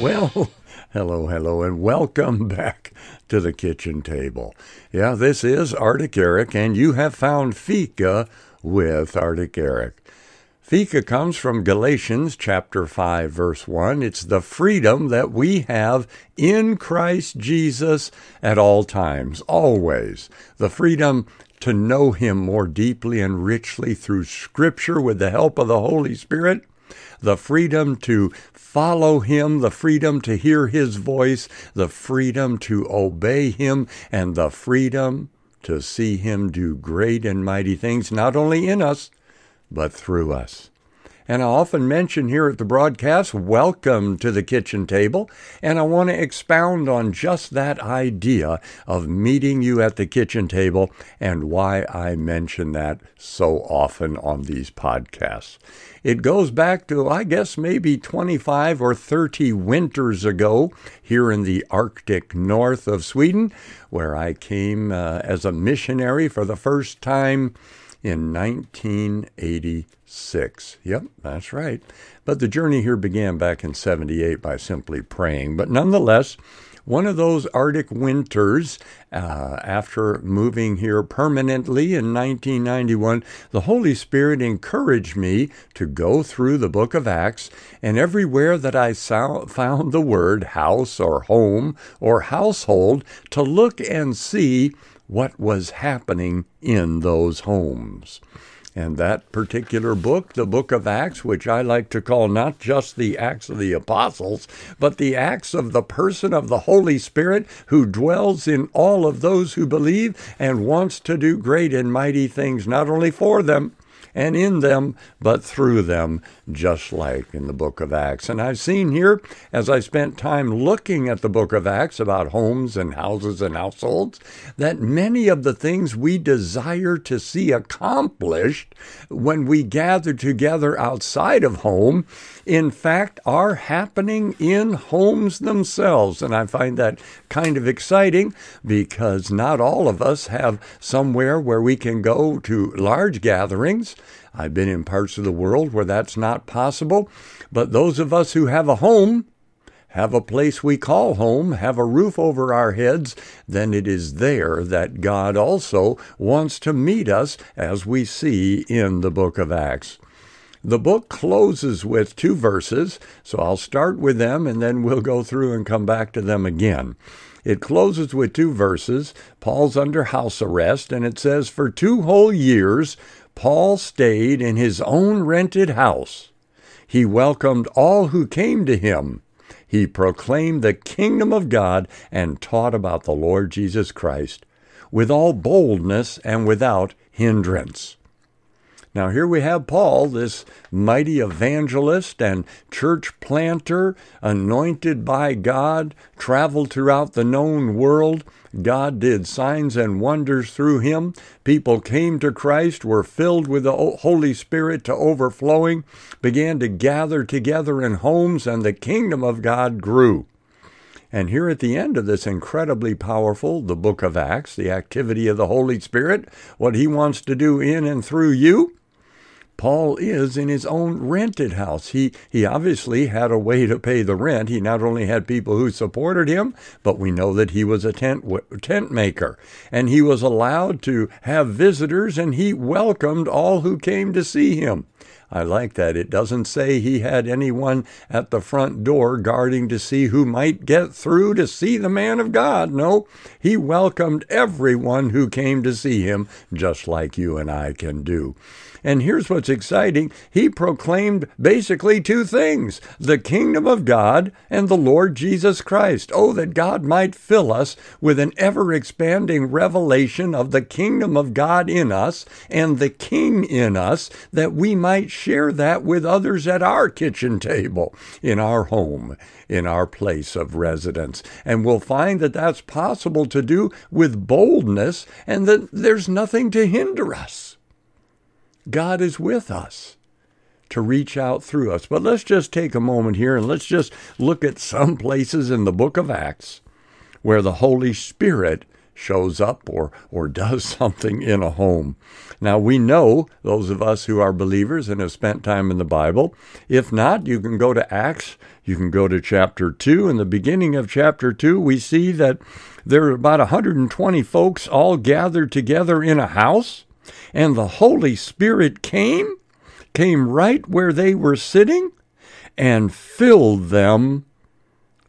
Well, hello, hello, and welcome back to the kitchen table. Yeah, this is Arctic Eric, and you have found Fika with Arctic Eric. Fika comes from Galatians chapter 5 verse 1. It's the freedom that we have in Christ Jesus at all times, always. The freedom to know him more deeply and richly through scripture with the help of the Holy Spirit the freedom to follow Him, the freedom to hear His voice, the freedom to obey Him, and the freedom to see Him do great and mighty things, not only in us, but through us. And I often mention here at the broadcast, welcome to the kitchen table. And I want to expound on just that idea of meeting you at the kitchen table and why I mention that so often on these podcasts. It goes back to, I guess, maybe 25 or 30 winters ago here in the Arctic north of Sweden, where I came uh, as a missionary for the first time in 1986. Yep, that's right. But the journey here began back in 78 by simply praying. But nonetheless, one of those Arctic winters, uh, after moving here permanently in 1991, the Holy Spirit encouraged me to go through the book of Acts, and everywhere that I found the word house or home or household, to look and see what was happening in those homes. And that particular book, the book of Acts, which I like to call not just the Acts of the Apostles, but the Acts of the person of the Holy Spirit who dwells in all of those who believe and wants to do great and mighty things, not only for them, and in them, but through them, just like in the book of Acts. And I've seen here, as I spent time looking at the book of Acts about homes and houses and households, that many of the things we desire to see accomplished when we gather together outside of home, in fact, are happening in homes themselves. And I find that kind of exciting because not all of us have somewhere where we can go to large gatherings. I've been in parts of the world where that's not possible. But those of us who have a home, have a place we call home, have a roof over our heads, then it is there that God also wants to meet us as we see in the book of Acts. The book closes with two verses, so I'll start with them and then we'll go through and come back to them again. It closes with two verses. Paul's under house arrest, and it says, For two whole years, Paul stayed in his own rented house. He welcomed all who came to him. He proclaimed the kingdom of God and taught about the Lord Jesus Christ with all boldness and without hindrance. Now, here we have Paul, this mighty evangelist and church planter, anointed by God, traveled throughout the known world. God did signs and wonders through him. People came to Christ, were filled with the Holy Spirit to overflowing, began to gather together in homes, and the kingdom of God grew. And here at the end of this incredibly powerful, the book of Acts, the activity of the Holy Spirit, what he wants to do in and through you, Paul is in his own rented house. He, he obviously had a way to pay the rent. He not only had people who supported him, but we know that he was a tent, tent maker. And he was allowed to have visitors, and he welcomed all who came to see him. I like that. It doesn't say he had anyone at the front door guarding to see who might get through to see the man of God. No, he welcomed everyone who came to see him, just like you and I can do. And here's what's exciting he proclaimed basically two things the kingdom of God and the Lord Jesus Christ. Oh, that God might fill us with an ever expanding revelation of the kingdom of God in us and the King in us, that we might share that with others at our kitchen table, in our home, in our place of residence. And we'll find that that's possible to do with boldness and that there's nothing to hinder us. God is with us to reach out through us. But let's just take a moment here and let's just look at some places in the book of Acts where the Holy Spirit shows up or, or does something in a home. Now, we know, those of us who are believers and have spent time in the Bible, if not, you can go to Acts, you can go to chapter 2. In the beginning of chapter 2, we see that there are about 120 folks all gathered together in a house, and the Holy Spirit came, came right where they were sitting, and filled them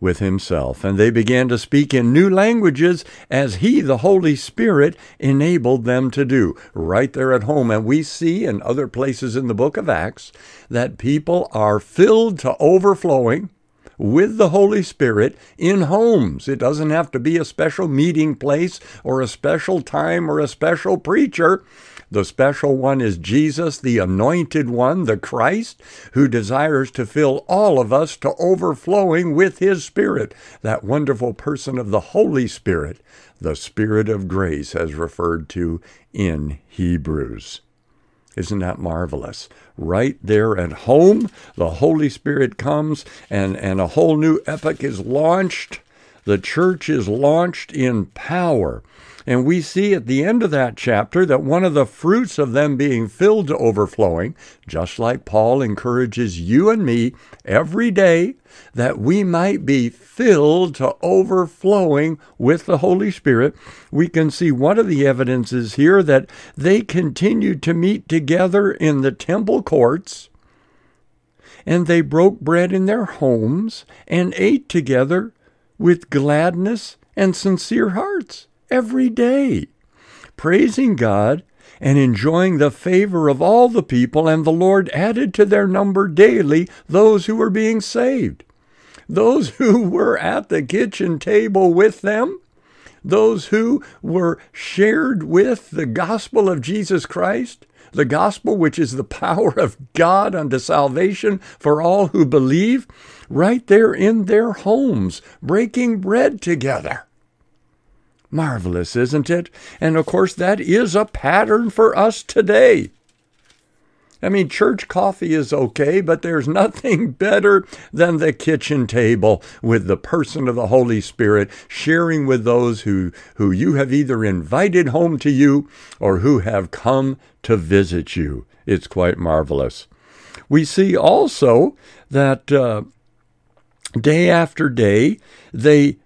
with himself. And they began to speak in new languages as he, the Holy Spirit, enabled them to do right there at home. And we see in other places in the book of Acts that people are filled to overflowing with the Holy Spirit in homes. It doesn't have to be a special meeting place or a special time or a special preacher. The special one is Jesus, the anointed one, the Christ, who desires to fill all of us to overflowing with his Spirit, that wonderful person of the Holy Spirit, the Spirit of grace, as referred to in Hebrews. Isn't that marvelous? Right there at home, the Holy Spirit comes and, and a whole new epoch is launched. The church is launched in power. And we see at the end of that chapter that one of the fruits of them being filled to overflowing, just like Paul encourages you and me every day, that we might be filled to overflowing with the Holy Spirit, we can see one of the evidences here that they continued to meet together in the temple courts and they broke bread in their homes and ate together with gladness and sincere hearts every day, praising God and enjoying the favor of all the people, and the Lord added to their number daily those who were being saved. Those who were at the kitchen table with them, those who were shared with the gospel of Jesus Christ, the gospel which is the power of God unto salvation for all who believe, right there in their homes, breaking bread together. Marvelous, isn't it? And of course, that is a pattern for us today. I mean, church coffee is okay, but there's nothing better than the kitchen table with the person of the Holy Spirit sharing with those who, who you have either invited home to you or who have come to visit you. It's quite marvelous. We see also that uh, day after day they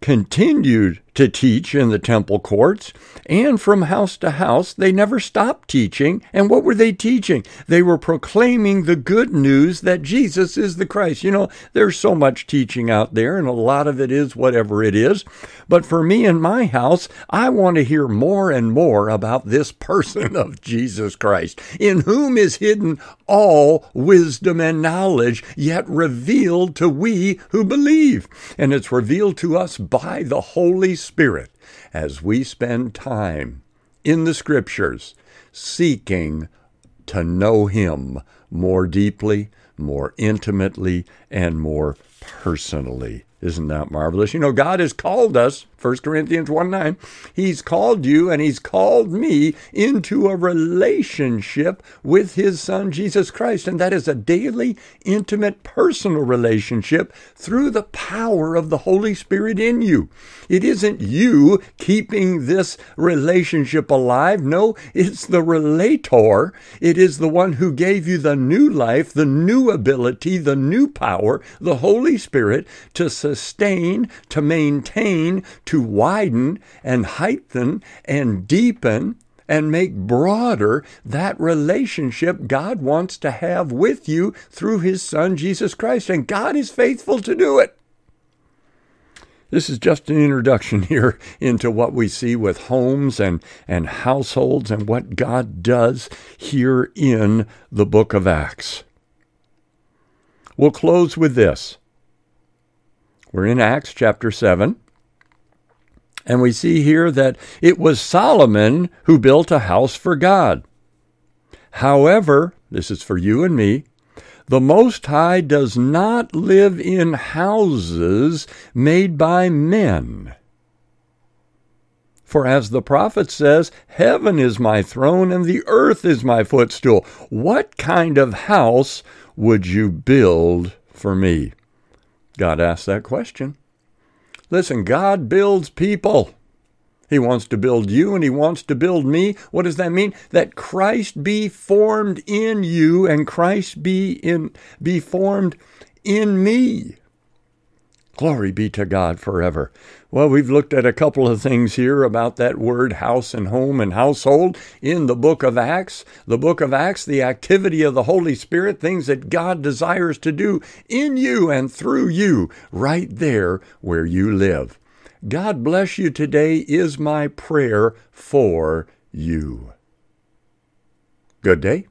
continued to teach in the temple courts and from house to house. They never stopped teaching. And what were they teaching? They were proclaiming the good news that Jesus is the Christ. You know, there's so much teaching out there, and a lot of it is whatever it is. But for me in my house, I want to hear more and more about this person of Jesus Christ, in whom is hidden all wisdom and knowledge, yet revealed to we who believe. And it's revealed to us by the Holy Spirit as we spend time in the Scriptures seeking to know Him more deeply, more intimately, and more personally. Isn't that marvelous? You know, God has called us, 1 Corinthians 1 9, He's called you and He's called me into a relationship with His Son, Jesus Christ. And that is a daily, intimate, personal relationship through the power of the Holy Spirit in you. It isn't you keeping this relationship alive. No, it's the relator. It is the one who gave you the new life, the new ability, the new power, the Holy Spirit to sustain, to maintain, to widen and heighten and deepen and make broader that relationship God wants to have with you through His Son, Jesus Christ. And God is faithful to do it. This is just an introduction here into what we see with homes and, and households and what God does here in the book of Acts. We'll close with this. We're in Acts chapter 7. And we see here that it was Solomon who built a house for God. However, this is for you and me, the Most High does not live in houses made by men. For as the prophet says, Heaven is my throne and the earth is my footstool. What kind of house would you build for me? God asked that question. Listen, God builds people. He wants to build you and he wants to build me. What does that mean? That Christ be formed in you and Christ be in be formed in me. Glory be to God forever. Well, we've looked at a couple of things here about that word house and home and household in the book of Acts. The book of Acts, the activity of the Holy Spirit, things that God desires to do in you and through you, right there where you live. God bless you today is my prayer for you. Good day.